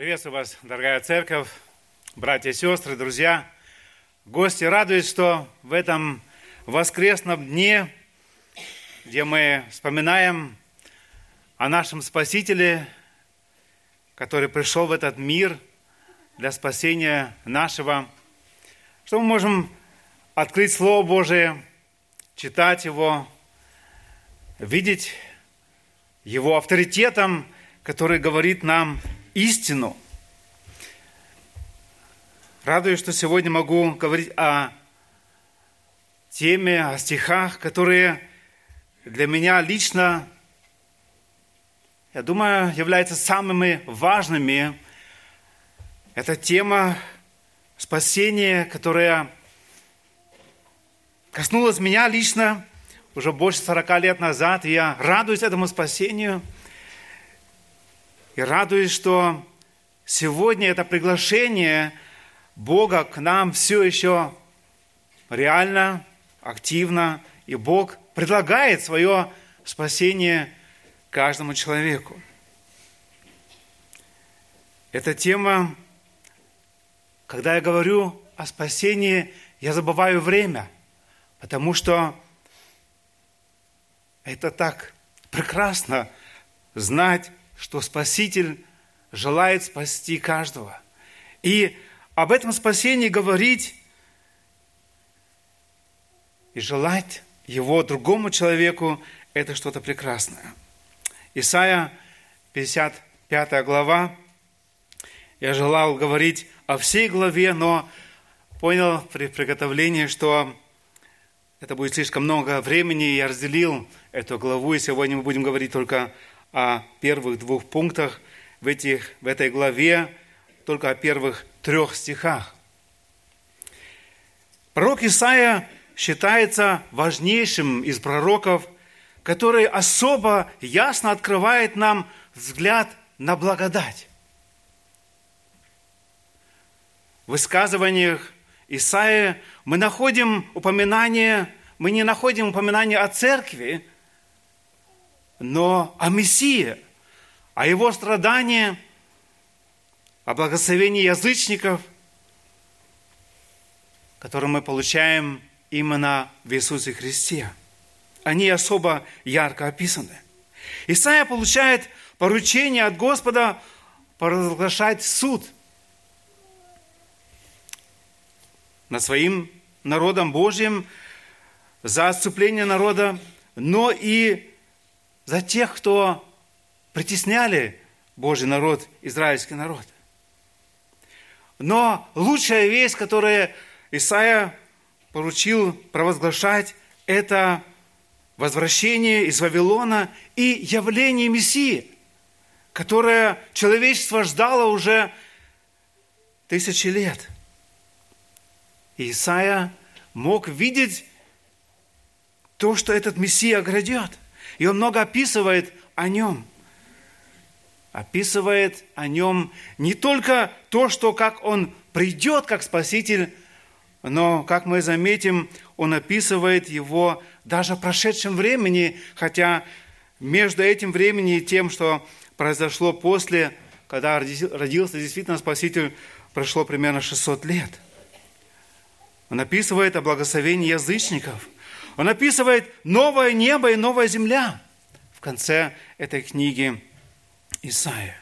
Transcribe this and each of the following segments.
Приветствую вас, дорогая церковь, братья и сестры, друзья, гости. Радуюсь, что в этом воскресном дне, где мы вспоминаем о нашем Спасителе, который пришел в этот мир для спасения нашего, что мы можем открыть Слово Божие, читать его, видеть его авторитетом, который говорит нам истину. Радуюсь, что сегодня могу говорить о теме, о стихах, которые для меня лично, я думаю, являются самыми важными. Это тема спасения, которая коснулась меня лично уже больше 40 лет назад, и я радуюсь этому спасению – и радуюсь, что сегодня это приглашение Бога к нам все еще реально, активно, и Бог предлагает свое спасение каждому человеку. Эта тема, когда я говорю о спасении, я забываю время, потому что это так прекрасно знать, что Спаситель желает спасти каждого. И об этом спасении говорить и желать его другому человеку – это что-то прекрасное. Исайя, 55 глава. Я желал говорить о всей главе, но понял при приготовлении, что это будет слишком много времени, и я разделил эту главу, и сегодня мы будем говорить только о первых двух пунктах в, этих, в этой главе, только о первых трех стихах. Пророк Исаия считается важнейшим из пророков, который особо ясно открывает нам взгляд на благодать. В высказываниях Исаия мы находим упоминание, мы не находим упоминание о церкви, но о Мессии, о Его страдании, о благословении язычников, которые мы получаем именно в Иисусе Христе. Они особо ярко описаны. Исаия получает поручение от Господа провозглашать суд над своим народом Божьим за отступление народа, но и за тех, кто притесняли Божий народ, израильский народ. Но лучшая весть, которую Исаия поручил провозглашать, это возвращение из Вавилона и явление Мессии, которое человечество ждало уже тысячи лет. И Исаия мог видеть то, что этот Мессия грядет – и он много описывает о нем. Описывает о нем не только то, что как он придет как Спаситель, но, как мы заметим, он описывает его даже в прошедшем времени, хотя между этим временем и тем, что произошло после, когда родился действительно Спаситель, прошло примерно 600 лет. Он описывает о благословении язычников – он описывает новое небо и новая земля в конце этой книги Исаия.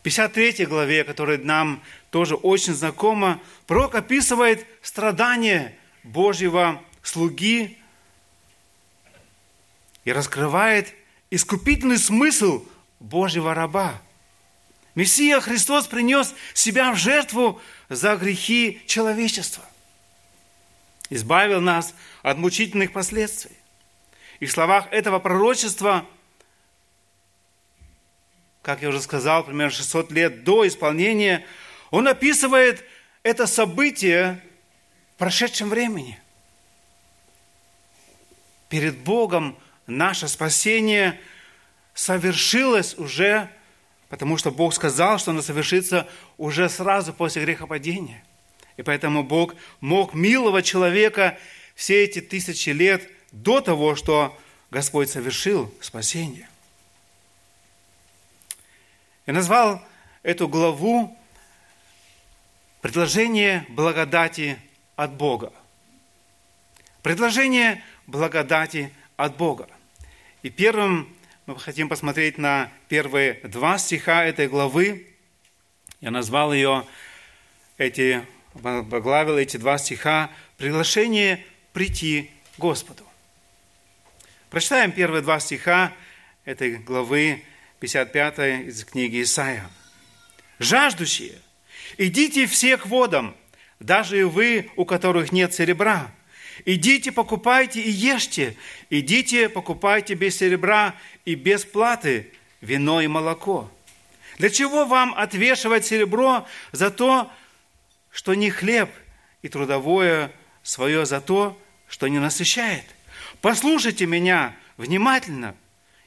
В 53 главе, которая нам тоже очень знакома, пророк описывает страдания Божьего слуги и раскрывает искупительный смысл Божьего раба. Мессия Христос принес себя в жертву за грехи человечества избавил нас от мучительных последствий. И в словах этого пророчества, как я уже сказал, примерно 600 лет до исполнения, он описывает это событие в прошедшем времени. Перед Богом наше спасение совершилось уже, потому что Бог сказал, что оно совершится уже сразу после грехопадения – и поэтому Бог мог милого человека все эти тысячи лет до того, что Господь совершил спасение. Я назвал эту главу предложение благодати от Бога. Предложение благодати от Бога. И первым мы хотим посмотреть на первые два стиха этой главы. Я назвал ее, эти, поглавил эти два стиха «Приглашение прийти Господу». Прочитаем первые два стиха этой главы 55 из книги Исаия. «Жаждущие, идите все к водам, даже и вы, у которых нет серебра, Идите, покупайте и ешьте. Идите, покупайте без серебра и без платы вино и молоко. Для чего вам отвешивать серебро за то, что не хлеб, и трудовое свое за то, что не насыщает? Послушайте меня внимательно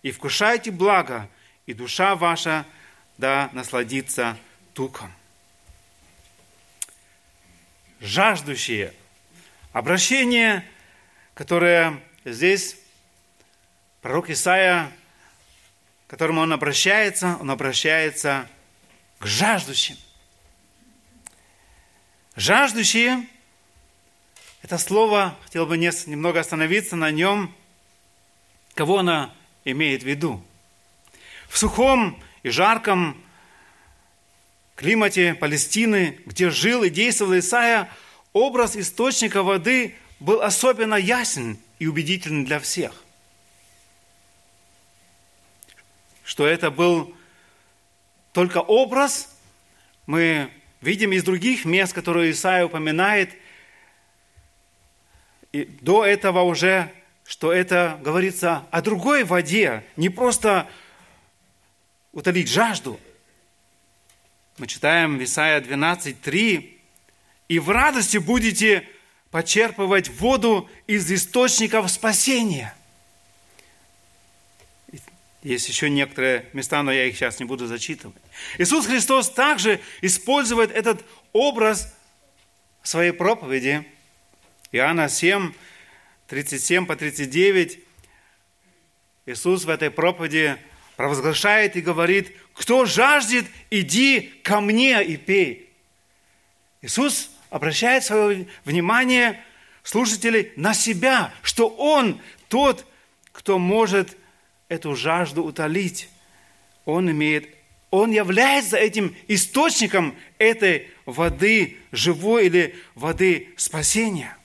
и вкушайте благо, и душа ваша да насладится туком. Жаждущие – Обращение, которое здесь пророк Исаия, к которому он обращается, он обращается к жаждущим. Жаждущие, это слово, хотел бы немного остановиться на нем, кого она имеет в виду. В сухом и жарком климате Палестины, где жил и действовал Исаия, образ источника воды был особенно ясен и убедителен для всех. Что это был только образ, мы видим из других мест, которые Исаия упоминает, и до этого уже, что это говорится о другой воде, не просто утолить жажду. Мы читаем в Исаия 12, 3, и в радости будете почерпывать воду из источников спасения. Есть еще некоторые места, но я их сейчас не буду зачитывать. Иисус Христос также использует этот образ в своей проповеди. Иоанна 7, 37 по 39. Иисус в этой проповеди провозглашает и говорит, кто жаждет, иди ко мне и пей. Иисус обращает свое внимание слушателей на себя, что Он тот, кто может эту жажду утолить. Он имеет, Он является этим источником этой воды живой или воды спасения.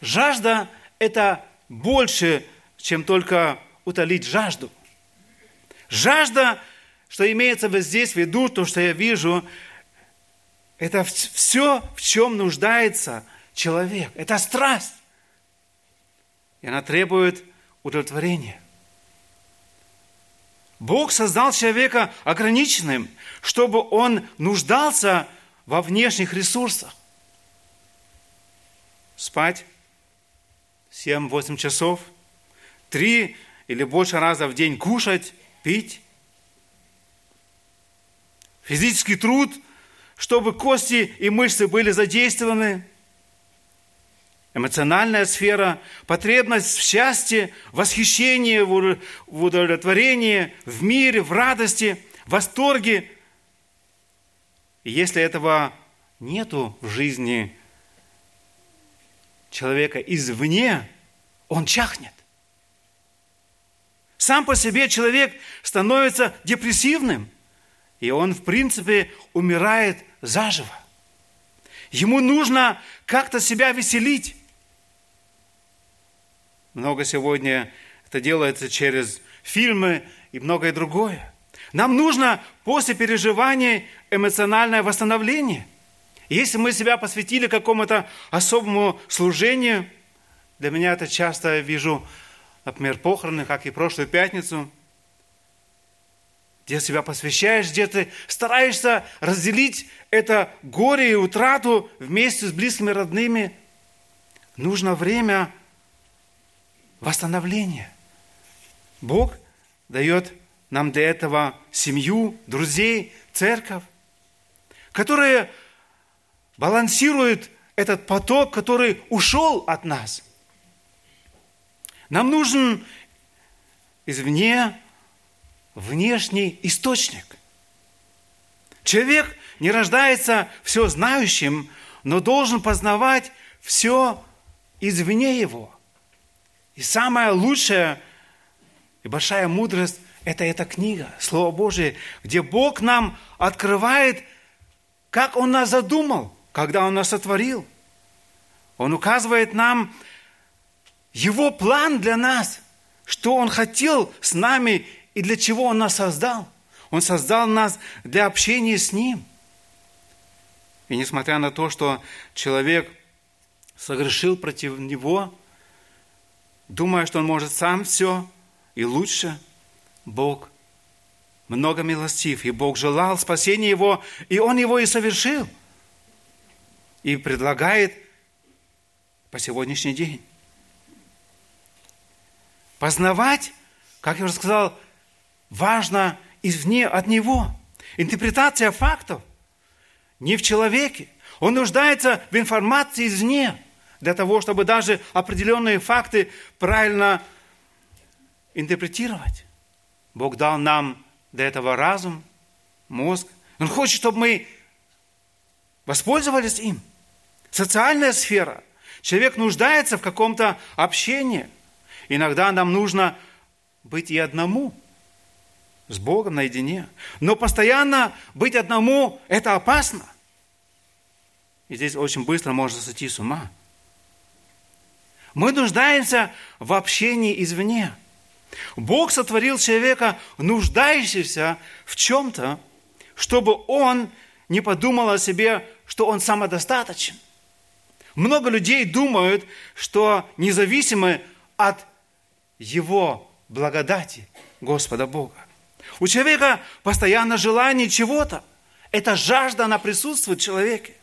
Жажда – это больше, чем только утолить жажду. Жажда, что имеется здесь в виду, то, что я вижу – это все, в чем нуждается человек. Это страсть. И она требует удовлетворения. Бог создал человека ограниченным, чтобы он нуждался во внешних ресурсах. Спать 7-8 часов, три или больше раза в день кушать, пить. Физический труд – чтобы кости и мышцы были задействованы. Эмоциональная сфера, потребность в счастье, восхищении, в удовлетворении, в мире, в радости, в восторге. И если этого нету в жизни человека извне, он чахнет. Сам по себе человек становится депрессивным, и он, в принципе, умирает заживо. Ему нужно как-то себя веселить. Много сегодня это делается через фильмы и многое другое. Нам нужно после переживания эмоциональное восстановление. Если мы себя посвятили какому-то особому служению, для меня это часто вижу, например, похороны, как и прошлую пятницу – где себя посвящаешь, где ты стараешься разделить это горе и утрату вместе с близкими родными. Нужно время восстановления. Бог дает нам для этого семью, друзей, церковь, которые балансируют этот поток, который ушел от нас. Нам нужен извне внешний источник. Человек не рождается все знающим, но должен познавать все извне его. И самая лучшая и большая мудрость – это эта книга, Слово Божие, где Бог нам открывает, как Он нас задумал, когда Он нас сотворил. Он указывает нам Его план для нас, что Он хотел с нами и для чего Он нас создал. Он создал нас для общения с Ним. И несмотря на то, что человек согрешил против Него, думая, что он может сам все и лучше, Бог много милостив, и Бог желал спасения его, и Он его и совершил. И предлагает по сегодняшний день. Познавать, как я уже сказал, важно извне от Него. Интерпретация фактов не в человеке. Он нуждается в информации извне, для того, чтобы даже определенные факты правильно интерпретировать. Бог дал нам для этого разум, мозг. Он хочет, чтобы мы воспользовались им. Социальная сфера. Человек нуждается в каком-то общении. Иногда нам нужно быть и одному, с Богом наедине. Но постоянно быть одному – это опасно. И здесь очень быстро можно сойти с ума. Мы нуждаемся в общении извне. Бог сотворил человека, нуждающегося в чем-то, чтобы он не подумал о себе, что он самодостаточен. Много людей думают, что независимы от его благодати Господа Бога. У человека постоянно желание чего-то. Эта жажда, она присутствует в человеке.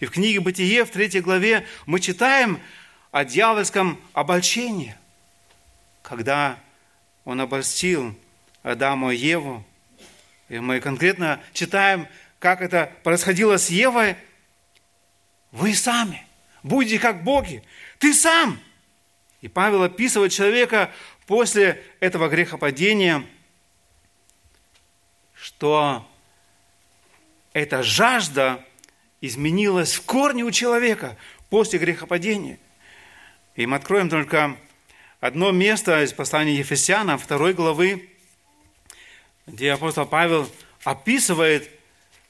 И в книге «Бытие» в третьей главе мы читаем о дьявольском обольщении, когда он обольстил Адама и Еву. И мы конкретно читаем, как это происходило с Евой. Вы сами будете как боги. Ты сам. И Павел описывает человека после этого грехопадения, что эта жажда изменилась в корне у человека после грехопадения. И мы откроем только одно место из послания Ефесянам, второй главы, где апостол Павел описывает,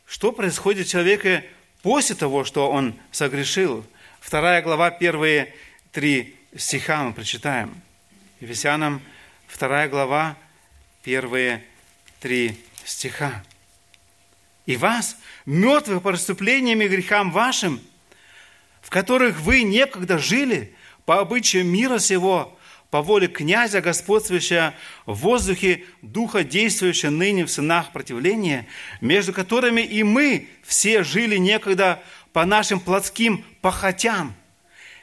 что происходит с человеком после того, что он согрешил. Вторая глава, первые три стиха мы прочитаем. Ефесянам, вторая глава, первые три стиха. «И вас, мертвых по преступлениям и грехам вашим, в которых вы некогда жили, по обычаю мира сего, по воле князя, господствующего в воздухе, духа, действующего ныне в сынах противления, между которыми и мы все жили некогда по нашим плотским похотям,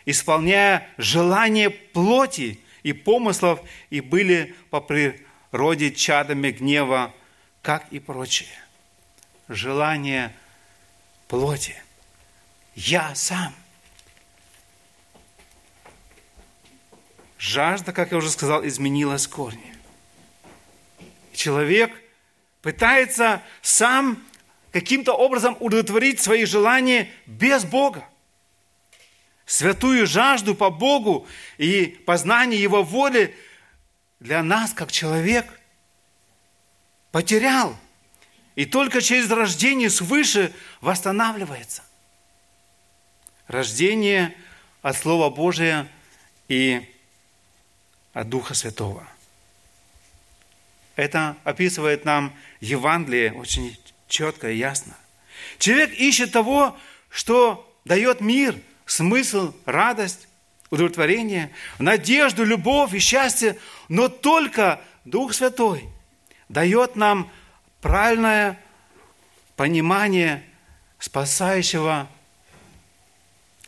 исполняя желания плоти и помыслов, и были по природе чадами гнева, как и прочее. Желание плоти. Я сам – жажда, как я уже сказал, изменилась корни. Человек пытается сам каким-то образом удовлетворить свои желания без Бога. Святую жажду по Богу и познание Его воли для нас, как человек, потерял. И только через рождение свыше восстанавливается. Рождение от Слова Божия и от Духа Святого. Это описывает нам Евангелие очень четко и ясно. Человек ищет того, что дает мир, смысл, радость, удовлетворение, надежду, любовь и счастье, но только Дух Святой дает нам правильное понимание спасающего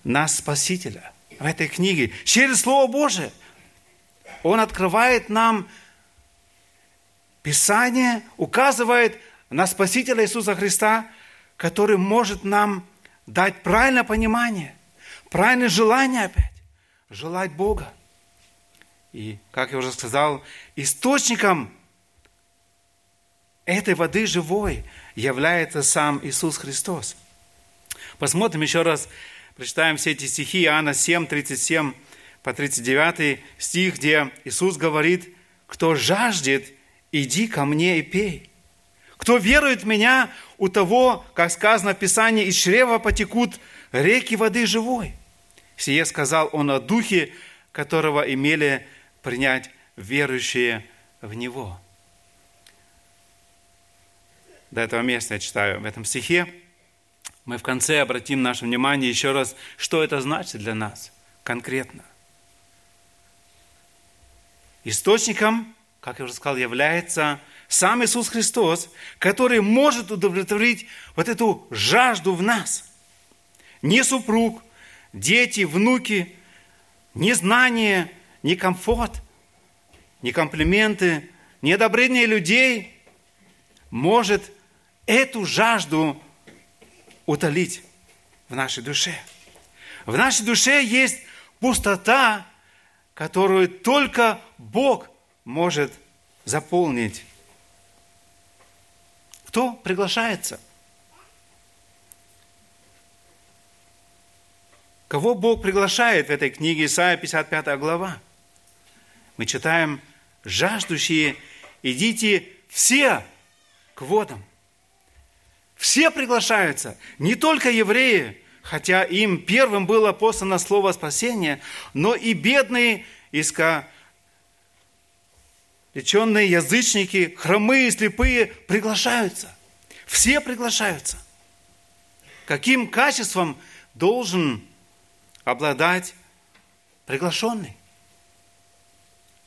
нас Спасителя в этой книге через Слово Божие – он открывает нам Писание, указывает на Спасителя Иисуса Христа, который может нам дать правильное понимание, правильное желание опять, желать Бога. И, как я уже сказал, источником этой воды живой является сам Иисус Христос. Посмотрим еще раз, прочитаем все эти стихи Иоанна 7, 37 по 39 стих, где Иисус говорит, «Кто жаждет, иди ко мне и пей. Кто верует в меня, у того, как сказано в Писании, из чрева потекут реки воды живой». Сие сказал он о Духе, которого имели принять верующие в Него. До этого места я читаю в этом стихе. Мы в конце обратим наше внимание еще раз, что это значит для нас конкретно. Источником, как я уже сказал, является сам Иисус Христос, который может удовлетворить вот эту жажду в нас. Не супруг, дети, внуки, не знание, не комфорт, не комплименты, не одобрение людей может эту жажду утолить в нашей душе. В нашей душе есть пустота, которую только Бог может заполнить. Кто приглашается? Кого Бог приглашает в этой книге Исаия 55 глава? Мы читаем, жаждущие, идите все к водам. Все приглашаются, не только евреи, хотя им первым было послано слово спасения, но и бедные, искалеченные язычники, хромые, слепые приглашаются. Все приглашаются. Каким качеством должен обладать приглашенный?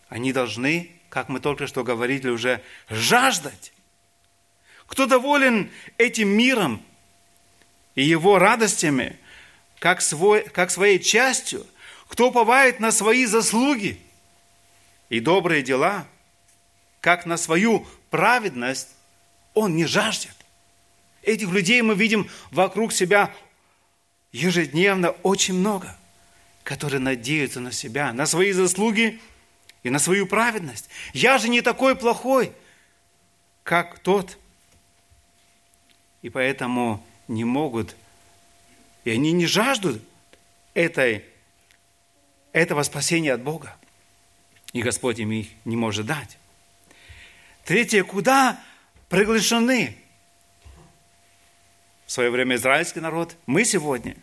Они должны, как мы только что говорили уже, жаждать. Кто доволен этим миром, и его радостями, как, свой, как своей частью, кто уповает на свои заслуги и добрые дела, как на свою праведность, он не жаждет. Этих людей мы видим вокруг себя ежедневно очень много, которые надеются на себя, на свои заслуги и на свою праведность. Я же не такой плохой, как тот. И поэтому не могут, и они не жаждут этой, этого спасения от Бога. И Господь им их не может дать. Третье, куда приглашены в свое время израильский народ, мы сегодня.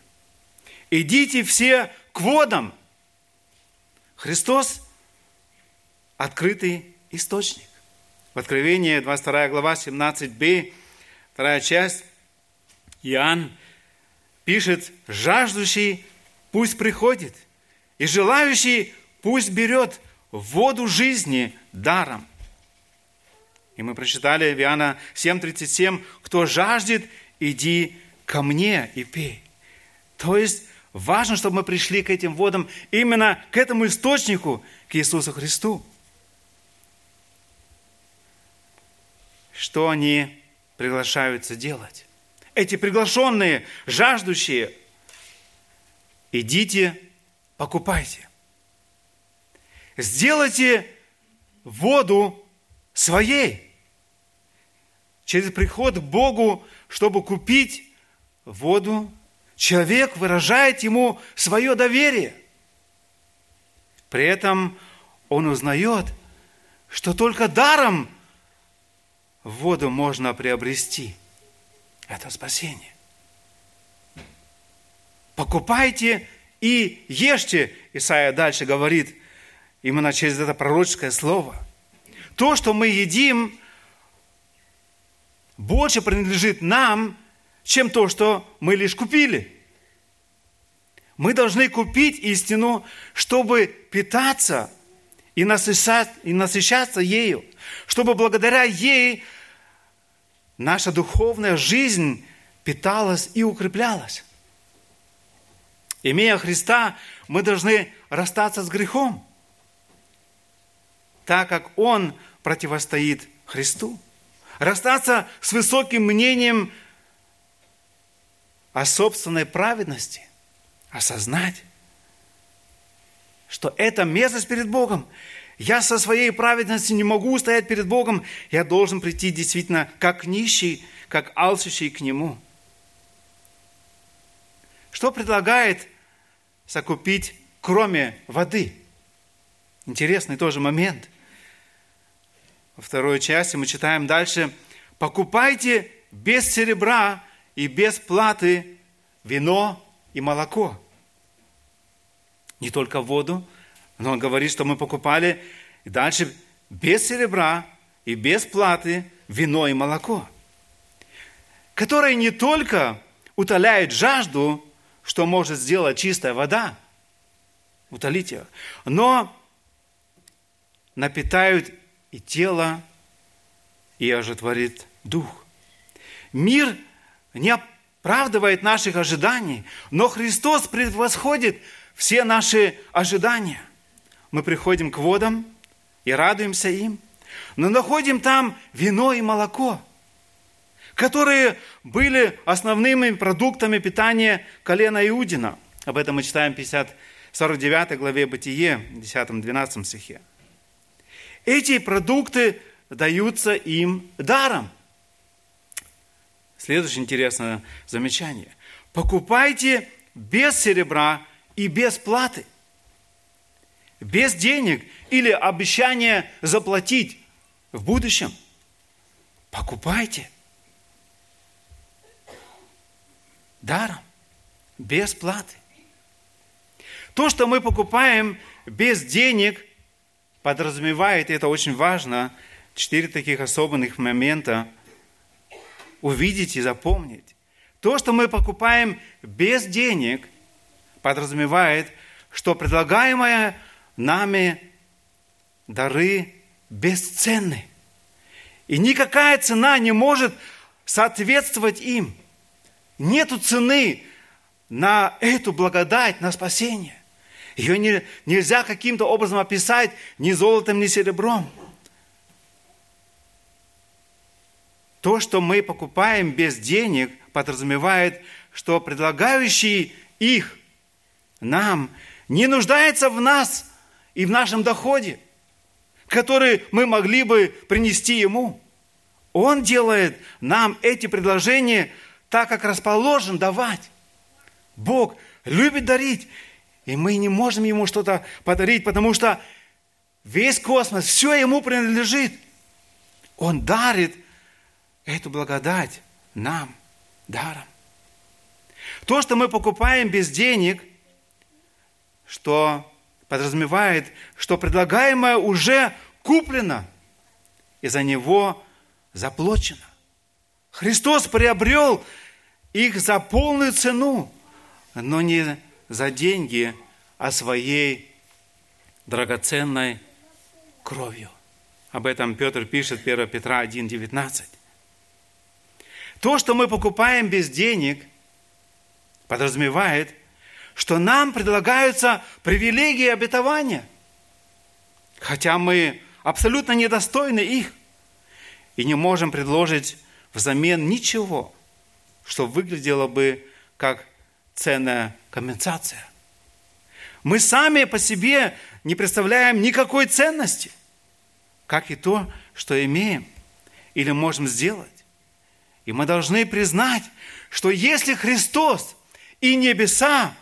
Идите все к водам. Христос – открытый источник. В Откровении 22 глава 17b, вторая часть, Иоанн пишет, жаждущий пусть приходит, и желающий пусть берет воду жизни даром. И мы прочитали в Иоанна 7,37, кто жаждет, иди ко мне и пей. То есть важно, чтобы мы пришли к этим водам, именно к этому источнику, к Иисусу Христу. Что они приглашаются делать? эти приглашенные, жаждущие, идите, покупайте. Сделайте воду своей. Через приход к Богу, чтобы купить воду, человек выражает ему свое доверие. При этом он узнает, что только даром воду можно приобрести – это спасение. Покупайте и ешьте, Исаия дальше говорит, именно через это пророческое слово. То, что мы едим, больше принадлежит нам, чем то, что мы лишь купили. Мы должны купить истину, чтобы питаться и насыщаться, и насыщаться ею, чтобы благодаря ей наша духовная жизнь питалась и укреплялась. Имея Христа, мы должны расстаться с грехом, так как Он противостоит Христу. Расстаться с высоким мнением о собственной праведности, осознать, что это мерзость перед Богом. я со своей праведностью не могу стоять перед Богом, я должен прийти действительно как нищий, как алчущий к Нему. Что предлагает сокупить, кроме воды? Интересный тоже момент. Во второй части мы читаем дальше. «Покупайте без серебра и без платы вино и молоко». Не только воду, но он говорит, что мы покупали и дальше без серебра и без платы вино и молоко, которое не только утоляет жажду, что может сделать чистая вода, утолить ее, но напитают и тело, и ожитворит дух. Мир не оправдывает наших ожиданий, но Христос превосходит все наши ожидания. Мы приходим к водам и радуемся им, но находим там вино и молоко, которые были основными продуктами питания колена Иудина. Об этом мы читаем в 50, 49 главе Бытие, 10-12 стихе. Эти продукты даются им даром. Следующее интересное замечание. Покупайте без серебра и без платы, без денег или обещания заплатить в будущем. Покупайте даром, без платы. То, что мы покупаем без денег, подразумевает, и это очень важно, четыре таких особенных момента увидеть и запомнить. То, что мы покупаем без денег, подразумевает, что предлагаемые нами дары бесценны. И никакая цена не может соответствовать им. Нету цены на эту благодать, на спасение. Ее не, нельзя каким-то образом описать ни золотом, ни серебром. То, что мы покупаем без денег, подразумевает, что предлагающий их нам не нуждается в нас и в нашем доходе, который мы могли бы принести ему. Он делает нам эти предложения так, как расположен давать. Бог любит дарить, и мы не можем ему что-то подарить, потому что весь космос, все ему принадлежит. Он дарит эту благодать нам даром. То, что мы покупаем без денег – что подразумевает, что предлагаемое уже куплено и за него заплачено. Христос приобрел их за полную цену, но не за деньги, а своей драгоценной кровью. Об этом Петр пишет 1 Петра 1,19. То, что мы покупаем без денег, подразумевает – что нам предлагаются привилегии обетования, хотя мы абсолютно недостойны их и не можем предложить взамен ничего, что выглядело бы как ценная компенсация. Мы сами по себе не представляем никакой ценности, как и то, что имеем или можем сделать. И мы должны признать, что если Христос и небеса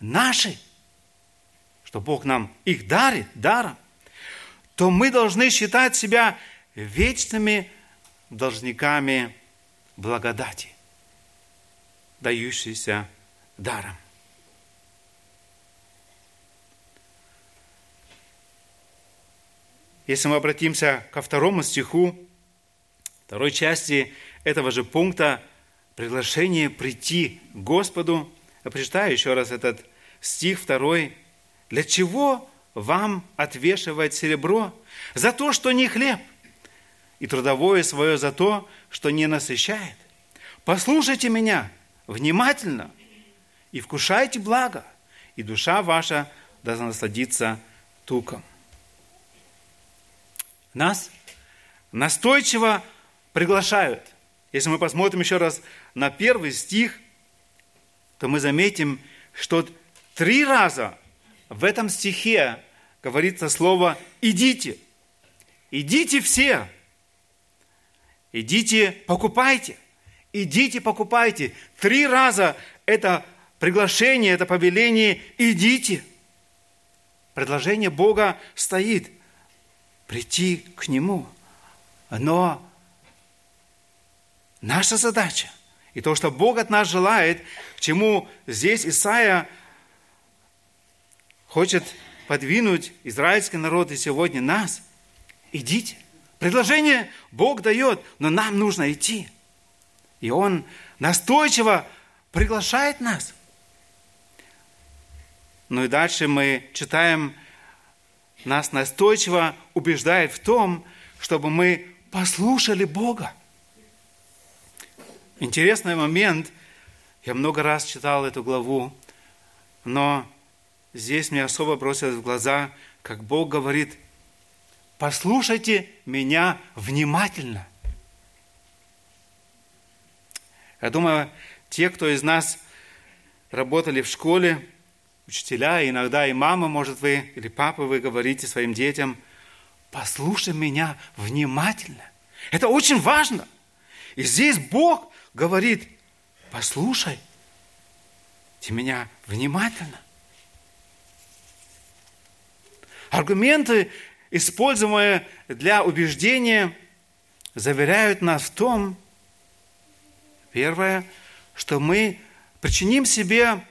наши, что Бог нам их дарит даром, то мы должны считать себя вечными должниками благодати, дающейся даром. Если мы обратимся ко второму стиху, второй части этого же пункта, приглашение прийти к Господу, я прочитаю еще раз этот стих 2. Для чего вам отвешивать серебро? За то, что не хлеб, и трудовое свое за то, что не насыщает. Послушайте меня внимательно и вкушайте благо, и душа ваша должна насладиться туком. Нас настойчиво приглашают. Если мы посмотрим еще раз на первый стих, то мы заметим, что Три раза в этом стихе говорится слово «идите». Идите все. Идите, покупайте. Идите, покупайте. Три раза это приглашение, это повеление «идите». Предложение Бога стоит – прийти к Нему. Но наша задача и то, что Бог от нас желает, к чему здесь Исаия хочет подвинуть израильский народ и сегодня нас, идите. Предложение Бог дает, но нам нужно идти. И Он настойчиво приглашает нас. Ну и дальше мы читаем, нас настойчиво убеждает в том, чтобы мы послушали Бога. Интересный момент, я много раз читал эту главу, но здесь мне особо бросилось в глаза, как Бог говорит, послушайте меня внимательно. Я думаю, те, кто из нас работали в школе, учителя, иногда и мама, может вы, или папа, вы говорите своим детям, послушай меня внимательно. Это очень важно. И здесь Бог говорит, послушай ты меня внимательно. Аргументы, используемые для убеждения, заверяют нас в том, первое, что мы причиним себе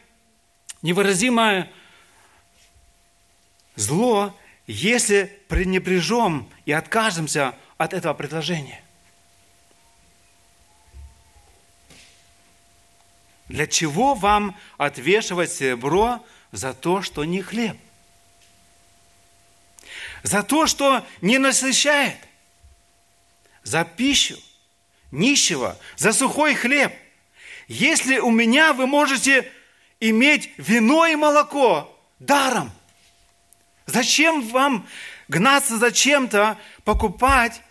невыразимое зло, если пренебрежем и откажемся от этого предложения. Для чего вам отвешивать серебро за то, что не хлеб? За то, что не насыщает? За пищу нищего, за сухой хлеб? Если у меня вы можете иметь вино и молоко даром, зачем вам гнаться за чем-то, покупать,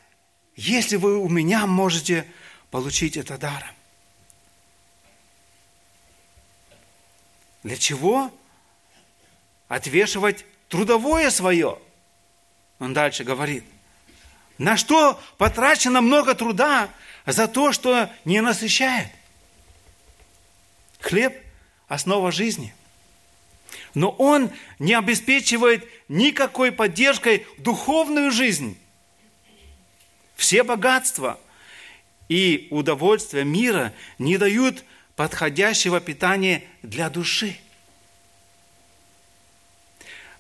если вы у меня можете получить это даром? Для чего отвешивать трудовое свое? Он дальше говорит. На что потрачено много труда за то, что не насыщает? Хлеб – основа жизни. Но он не обеспечивает никакой поддержкой духовную жизнь. Все богатства и удовольствия мира не дают подходящего питания для души.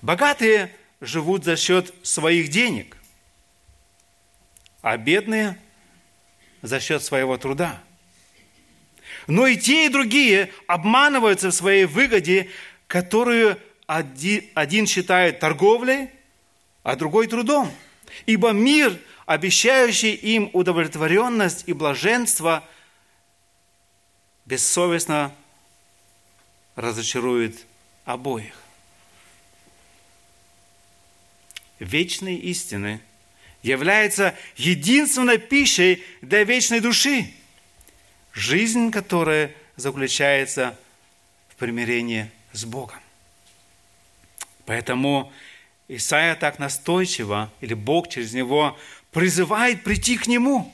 Богатые живут за счет своих денег, а бедные за счет своего труда. Но и те, и другие обманываются в своей выгоде, которую один считает торговлей, а другой трудом. Ибо мир, обещающий им удовлетворенность и блаженство – бессовестно разочарует обоих. Вечные истины являются единственной пищей для вечной души, жизнь которая заключается в примирении с Богом. Поэтому Исаия так настойчиво, или Бог через него призывает прийти к Нему.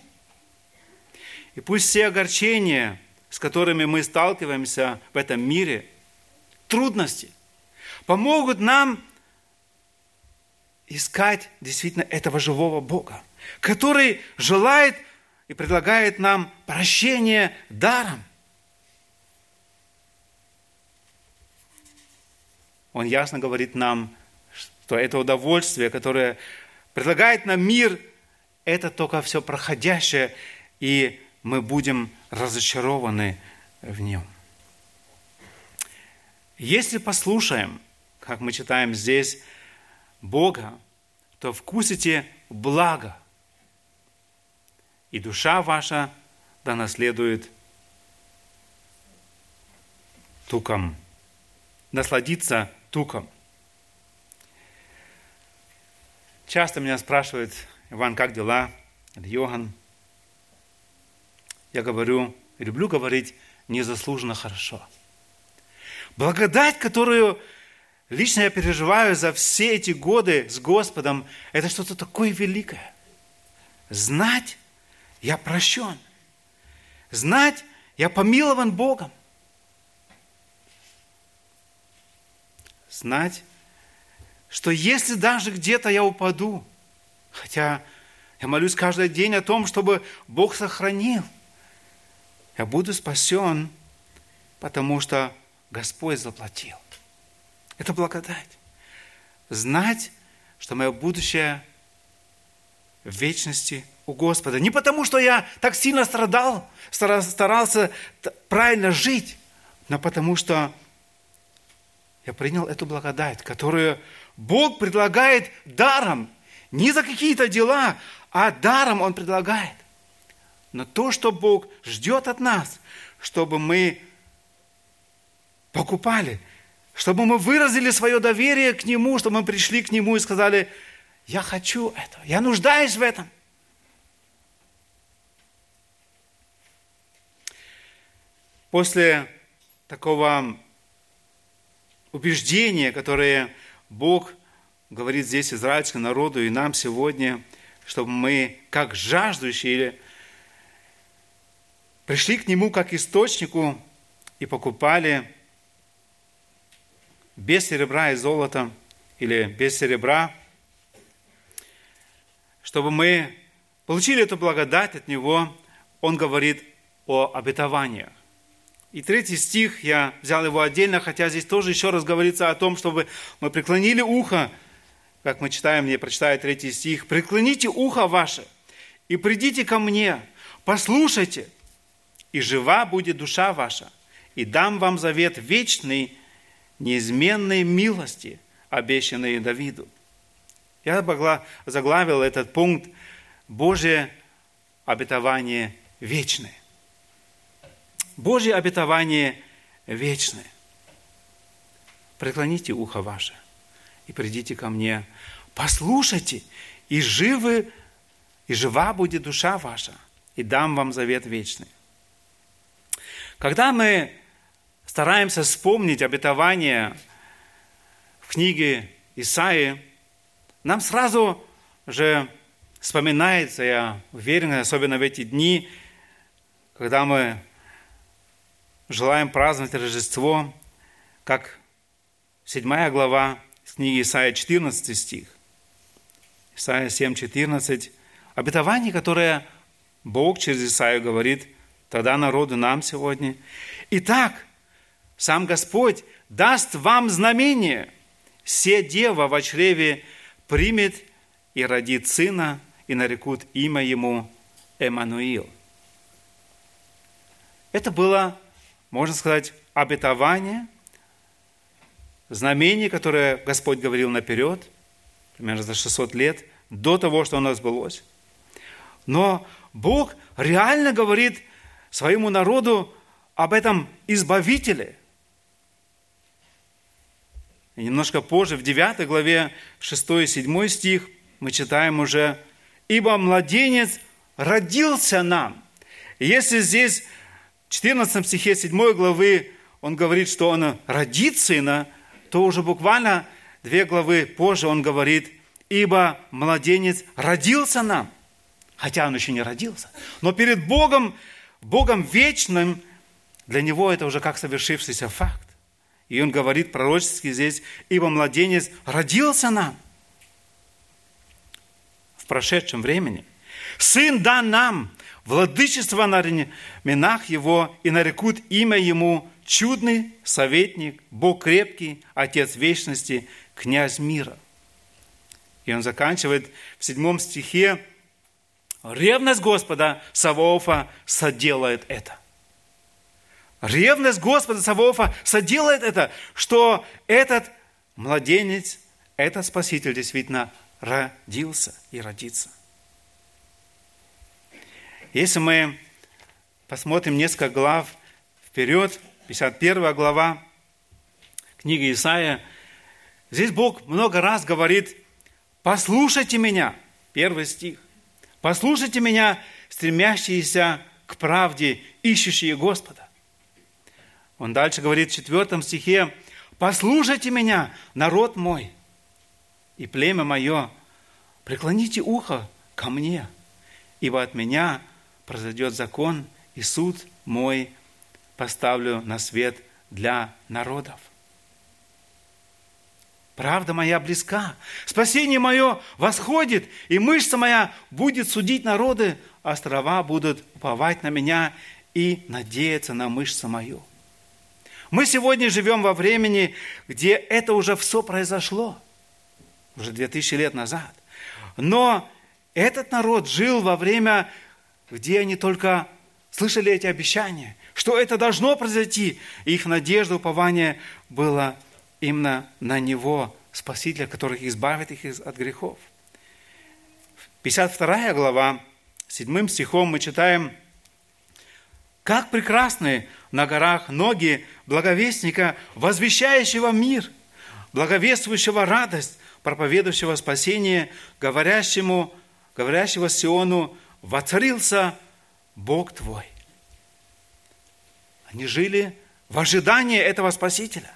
И пусть все огорчения – с которыми мы сталкиваемся в этом мире, трудности, помогут нам искать действительно этого живого Бога, который желает и предлагает нам прощение даром. Он ясно говорит нам, что это удовольствие, которое предлагает нам мир, это только все проходящее, и мы будем разочарованы в нем. Если послушаем, как мы читаем здесь, Бога, то вкусите благо, и душа ваша да наследует туком, насладиться туком. Часто меня спрашивают, Иван, как дела? Или Йохан – я говорю, люблю говорить незаслуженно хорошо. Благодать, которую лично я переживаю за все эти годы с Господом, это что-то такое великое. Знать, я прощен. Знать, я помилован Богом. Знать, что если даже где-то я упаду, хотя я молюсь каждый день о том, чтобы Бог сохранил, я буду спасен, потому что Господь заплатил. Это благодать. Знать, что мое будущее в вечности у Господа. Не потому, что я так сильно страдал, старался правильно жить, но потому что я принял эту благодать, которую Бог предлагает даром, не за какие-то дела, а даром Он предлагает. Но то, что Бог ждет от нас, чтобы мы покупали, чтобы мы выразили свое доверие к Нему, чтобы мы пришли к Нему и сказали, я хочу этого, я нуждаюсь в этом. После такого убеждения, которое Бог говорит здесь израильскому народу и нам сегодня, чтобы мы, как жаждущие, пришли к Нему как источнику и покупали без серебра и золота или без серебра, чтобы мы получили эту благодать от Него, Он говорит о обетованиях. И третий стих, я взял его отдельно, хотя здесь тоже еще раз говорится о том, чтобы мы преклонили ухо, как мы читаем, мне прочитаю третий стих, «Преклоните ухо ваше и придите ко мне, послушайте, и жива будет душа ваша, и дам вам завет вечный, неизменной милости, обещанной Давиду». Я заглавил этот пункт «Божье обетование вечное». Божье обетование вечное. Преклоните ухо ваше и придите ко мне. Послушайте, и живы, и жива будет душа ваша, и дам вам завет вечный. Когда мы стараемся вспомнить обетование в книге Исаии, нам сразу же вспоминается, я уверен, особенно в эти дни, когда мы желаем праздновать Рождество, как 7 глава книги Исаия 14 стих. Исаия 7, 14. Обетование, которое Бог через Исаию говорит тогда народу нам сегодня. Итак, сам Господь даст вам знамение. Се дева в чреве примет и родит сына, и нарекут имя ему Эммануил. Это было можно сказать, обетование, знамение, которое Господь говорил наперед, примерно за 600 лет, до того, что оно сбылось. Но Бог реально говорит своему народу об этом избавителе. И немножко позже, в 9 главе, 6 и 7 стих, мы читаем уже, «Ибо младенец родился нам». Если здесь 14 стихе 7 главы он говорит, что он родит сына, то уже буквально две главы позже он говорит, ибо младенец родился нам, хотя он еще не родился. Но перед Богом, Богом вечным, для него это уже как совершившийся факт. И он говорит пророчески здесь, ибо младенец родился нам в прошедшем времени. Сын дан нам, владычество на именах его, и нарекут имя ему чудный советник, Бог крепкий, Отец вечности, князь мира. И он заканчивает в седьмом стихе, ревность Господа Савоофа соделает это. Ревность Господа Савоофа соделает это, что этот младенец, этот Спаситель действительно родился и родится. Если мы посмотрим несколько глав вперед, 51 глава книги Исаия, здесь Бог много раз говорит, послушайте меня, первый стих, послушайте меня, стремящиеся к правде, ищущие Господа. Он дальше говорит в четвертом стихе, послушайте меня, народ мой, и племя мое, преклоните ухо ко мне, ибо от меня произойдет закон и суд мой поставлю на свет для народов. Правда моя близка, спасение мое восходит, и мышца моя будет судить народы, острова будут уповать на меня и надеяться на мышцу мою. Мы сегодня живем во времени, где это уже все произошло, уже 2000 лет назад. Но этот народ жил во время, где они только слышали эти обещания, что это должно произойти. Их надежда, упование было именно на Него, Спасителя, который избавит их от грехов. 52 глава, 7 стихом мы читаем, «Как прекрасны на горах ноги благовестника, возвещающего мир, благовествующего радость, проповедующего спасение, говорящему, говорящего Сиону, воцарился Бог твой». Они жили в ожидании этого Спасителя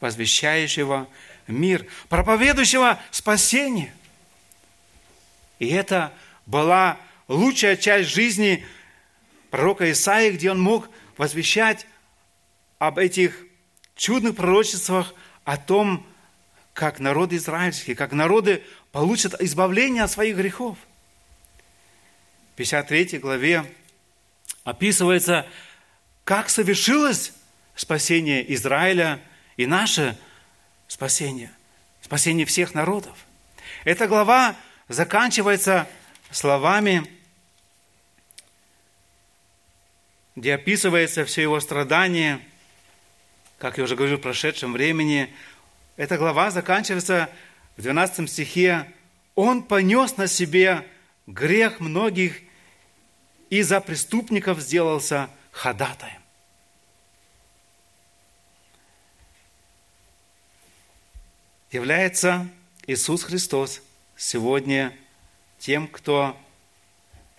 возвещающего мир, проповедующего спасение. И это была лучшая часть жизни пророка Исаии, где он мог возвещать об этих чудных пророчествах, о том, как народ израильский, как народы получат избавление от своих грехов. В 53 главе описывается, как совершилось спасение Израиля – и наше спасение, спасение всех народов. Эта глава заканчивается словами, где описывается все его страдания, как я уже говорил в прошедшем времени. Эта глава заканчивается в 12 стихе. «Он понес на себе грех многих и за преступников сделался ходатаем». является Иисус Христос сегодня тем, кто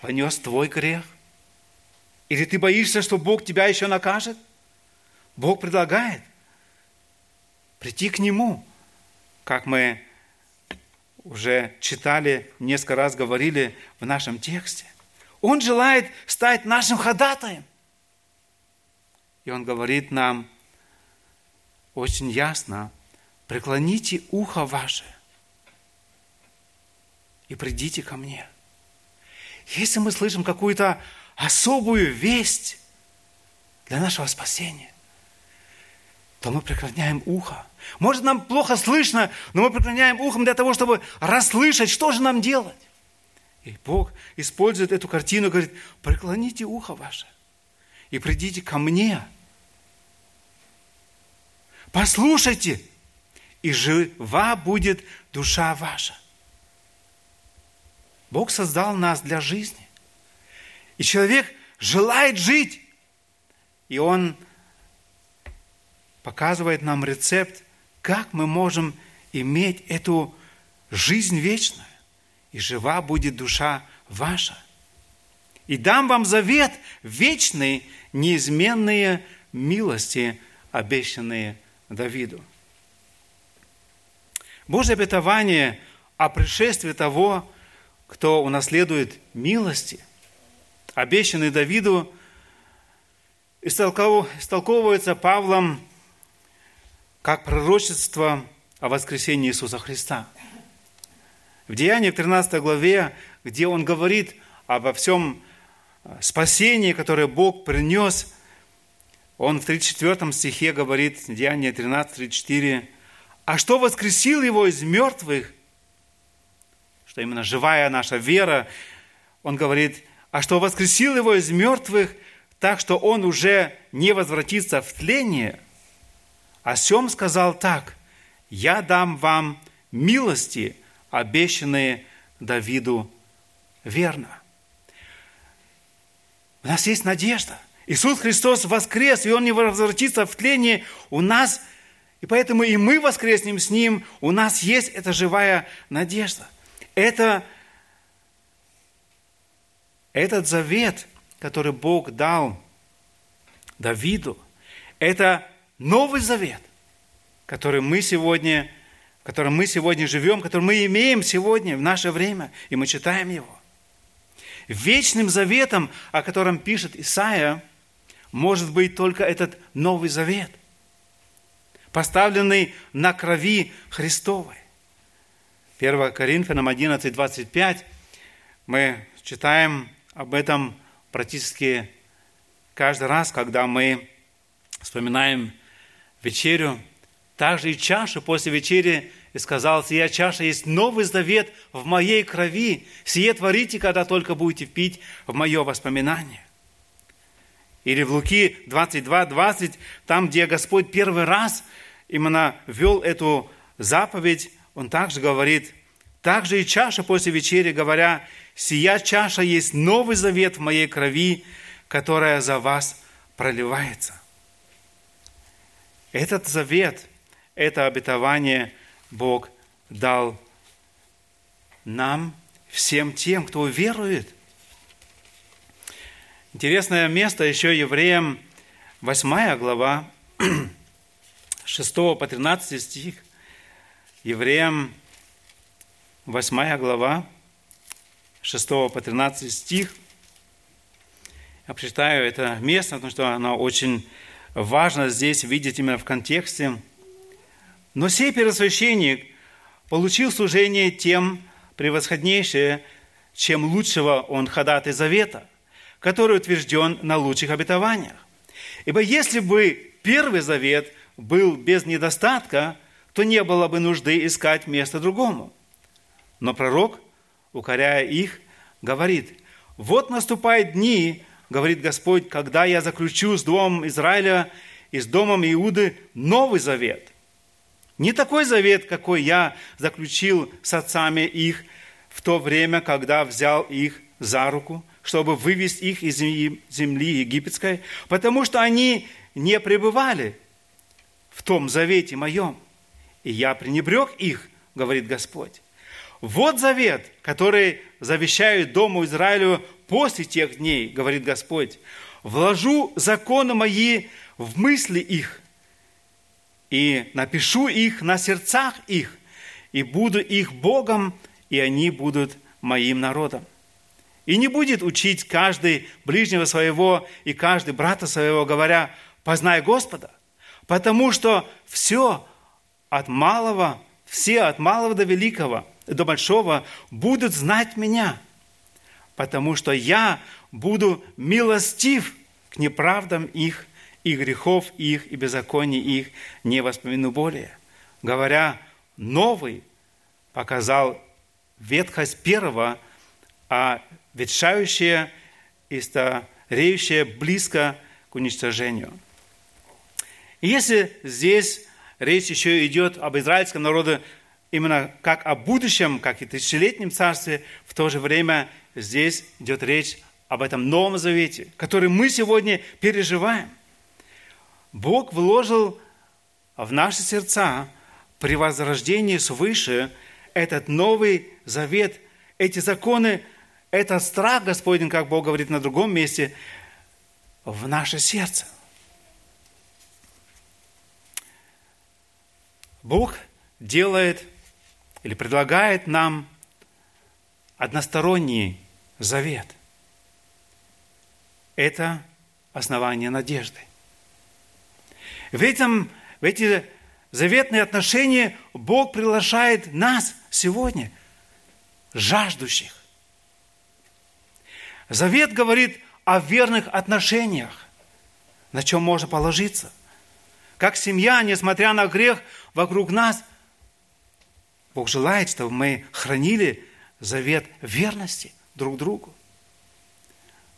понес твой грех? Или ты боишься, что Бог тебя еще накажет? Бог предлагает прийти к Нему, как мы уже читали, несколько раз говорили в нашем тексте. Он желает стать нашим ходатаем. И Он говорит нам очень ясно, преклоните ухо ваше и придите ко мне. Если мы слышим какую-то особую весть для нашего спасения, то мы преклоняем ухо. Может, нам плохо слышно, но мы преклоняем ухом для того, чтобы расслышать, что же нам делать. И Бог использует эту картину, говорит, преклоните ухо ваше и придите ко мне. Послушайте, и жива будет душа ваша. Бог создал нас для жизни. И человек желает жить. И он показывает нам рецепт, как мы можем иметь эту жизнь вечную. И жива будет душа ваша. И дам вам завет вечный, неизменные милости, обещанные Давиду. Божье обетование о пришествии того, кто унаследует милости, обещанный Давиду, истолковывается Павлом как пророчество о воскресении Иисуса Христа. В Деяниях 13 главе, где он говорит обо всем спасении, которое Бог принес, он в 34 стихе говорит, Деяние 13, 34, а что воскресил его из мертвых, что именно живая наша вера, он говорит, а что воскресил его из мертвых, так что он уже не возвратится в тление, о сем сказал так, я дам вам милости, обещанные Давиду верно. У нас есть надежда. Иисус Христос воскрес, и Он не возвратится в тление. У нас и поэтому и мы воскреснем с Ним, у нас есть эта живая надежда. Это, этот завет, который Бог дал Давиду, это Новый Завет. который мы сегодня, в котором мы сегодня живем, который мы имеем сегодня в наше время, и мы читаем его. Вечным заветом, о котором пишет Исаия, может быть только этот Новый Завет, поставленный на крови Христовой. 1 Коринфянам 11, 25 мы читаем об этом практически каждый раз, когда мы вспоминаем вечерю, также и чашу после вечери, и сказал, сия чаша есть новый завет в моей крови, сие творите, когда только будете пить в мое воспоминание. Или в Луки 22, 20, там, где Господь первый раз именно ввел эту заповедь, Он также говорит, также и чаша после вечери, говоря, «Сия чаша есть новый завет в моей крови, которая за вас проливается». Этот завет, это обетование Бог дал нам, всем тем, кто верует. Интересное место еще евреям, 8 глава, 6 по 13 стих. Евреям 8 глава, 6 по 13 стих. Я прочитаю это место, потому что оно очень важно здесь видеть именно в контексте. Но сей первосвященник получил служение тем превосходнейшее, чем лучшего он ходатай завета, который утвержден на лучших обетованиях. Ибо если бы первый завет был без недостатка, то не было бы нужды искать место другому – но пророк, укоряя их, говорит, «Вот наступают дни, говорит Господь, когда я заключу с домом Израиля и с домом Иуды новый завет. Не такой завет, какой я заключил с отцами их в то время, когда взял их за руку, чтобы вывести их из земли египетской, потому что они не пребывали в том завете моем. И я пренебрег их, говорит Господь. Вот завет, который завещаю Дому Израилю после тех дней, говорит Господь. Вложу законы мои в мысли их, и напишу их на сердцах их, и буду их Богом, и они будут моим народом. И не будет учить каждый ближнего своего и каждый брата своего, говоря, познай Господа, потому что все от малого, все от малого до великого – до большого будут знать меня, потому что я буду милостив к неправдам их, и грехов их, и беззаконий их не воспомяну более. Говоря, новый показал ветхость первого, а ветшающее и стареющее близко к уничтожению. И если здесь речь еще идет об израильском народе, именно как о будущем, как и тысячелетнем царстве, в то же время здесь идет речь об этом Новом Завете, который мы сегодня переживаем. Бог вложил в наши сердца при возрождении свыше этот Новый Завет, эти законы, этот страх Господень, как Бог говорит на другом месте, в наше сердце. Бог делает или предлагает нам односторонний завет. Это основание надежды. В, этом, в эти заветные отношения Бог приглашает нас сегодня, жаждущих. Завет говорит о верных отношениях, на чем можно положиться. Как семья, несмотря на грех вокруг нас, Бог желает, чтобы мы хранили завет верности друг другу.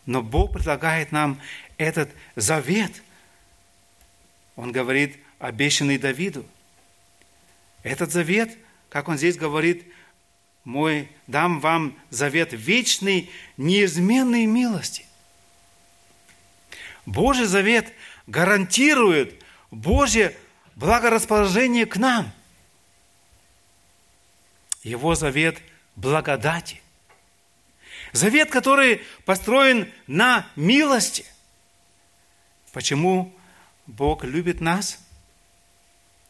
Но Бог предлагает нам этот завет. Он говорит, обещанный Давиду. Этот завет, как он здесь говорит, мой дам вам завет вечной, неизменной милости. Божий завет гарантирует Божье благорасположение к нам – его завет благодати. Завет, который построен на милости. Почему Бог любит нас?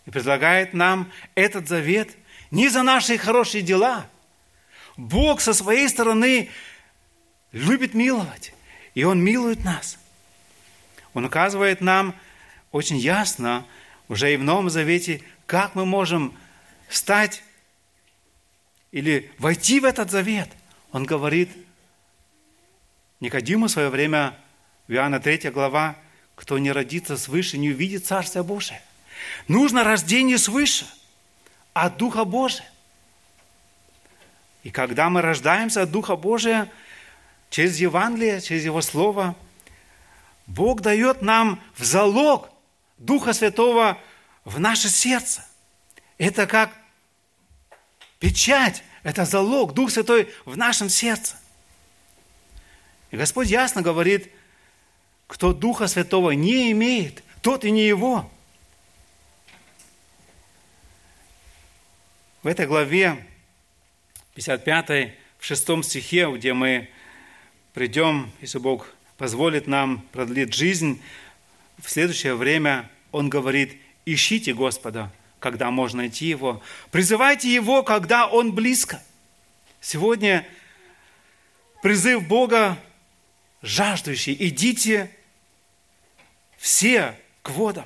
и предлагает нам этот завет не за наши хорошие дела. Бог со своей стороны любит миловать, и Он милует нас. Он указывает нам очень ясно, уже и в Новом Завете, как мы можем стать или войти в этот завет. Он говорит Никодиму в свое время, в Иоанна 3 глава, кто не родится свыше, не увидит Царство Божие. Нужно рождение свыше, от Духа Божия. И когда мы рождаемся от Духа Божия, через Евангелие, через Его Слово, Бог дает нам в залог Духа Святого в наше сердце. Это как печать, это залог, Дух Святой в нашем сердце. И Господь ясно говорит, кто Духа Святого не имеет, тот и не его. В этой главе 55, в 6 стихе, где мы придем, если Бог позволит нам продлить жизнь, в следующее время Он говорит, ищите Господа, когда можно найти Его. Призывайте Его, когда Он близко. Сегодня призыв Бога жаждущий, идите все к водам.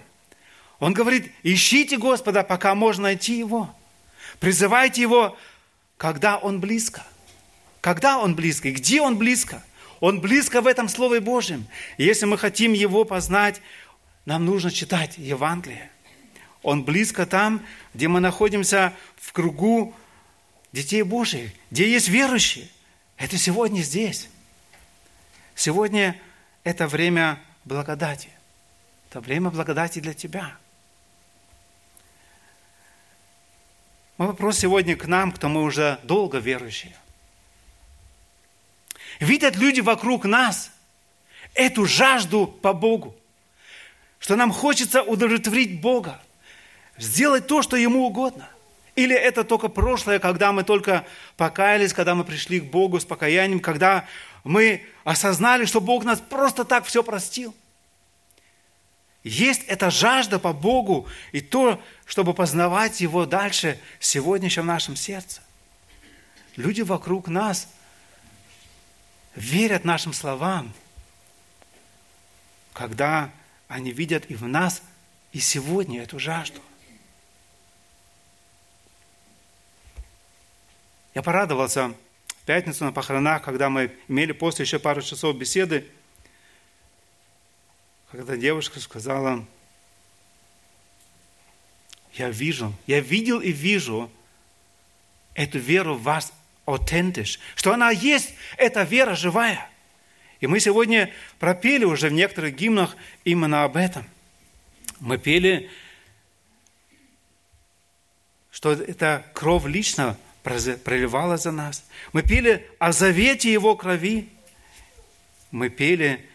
Он говорит, ищите Господа, пока можно найти Его. Призывайте Его, когда Он близко. Когда Он близко и где Он близко? Он близко в этом Слове Божьем. И если мы хотим Его познать, нам нужно читать Евангелие. Он близко там, где мы находимся в кругу детей Божьих, где есть верующие. Это сегодня здесь. Сегодня это время благодати. Это время благодати для тебя. Мой вопрос сегодня к нам, кто мы уже долго верующие. Видят люди вокруг нас эту жажду по Богу, что нам хочется удовлетворить Бога, сделать то, что Ему угодно. Или это только прошлое, когда мы только покаялись, когда мы пришли к Богу с покаянием, когда мы осознали, что Бог нас просто так все простил. Есть эта жажда по Богу и то, чтобы познавать Его дальше сегодня еще в нашем сердце. Люди вокруг нас верят нашим словам, когда они видят и в нас, и сегодня эту жажду. Я порадовался в пятницу на похоронах, когда мы имели после еще пару часов беседы, когда девушка сказала, я вижу, я видел и вижу эту веру в вас аутентиш, что она есть, эта вера живая. И мы сегодня пропели уже в некоторых гимнах именно об этом. Мы пели, что эта кровь лично проливала за нас. Мы пели о завете Его крови. Мы пели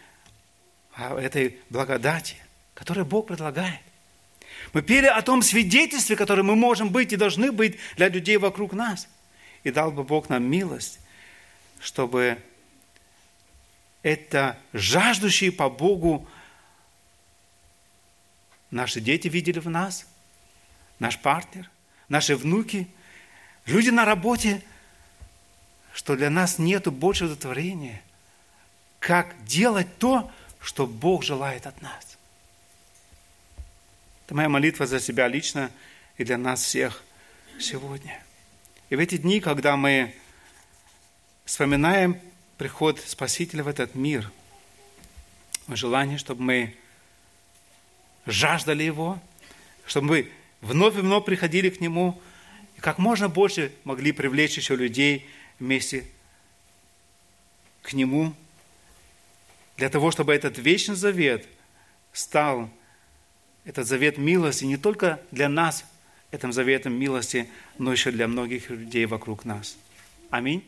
этой благодати, которую Бог предлагает. Мы пели о том свидетельстве, которое мы можем быть и должны быть для людей вокруг нас. И дал бы Бог нам милость, чтобы это жаждущие по Богу наши дети видели в нас, наш партнер, наши внуки – Люди на работе, что для нас нет больше удовлетворения, как делать то, что Бог желает от нас. Это моя молитва за себя лично и для нас всех сегодня. И в эти дни, когда мы вспоминаем приход Спасителя в этот мир, желание, чтобы мы жаждали Его, чтобы мы вновь и вновь приходили к Нему – как можно больше могли привлечь еще людей вместе к Нему, для того, чтобы этот вечный завет стал, этот завет милости не только для нас, этим заветом милости, но еще для многих людей вокруг нас. Аминь.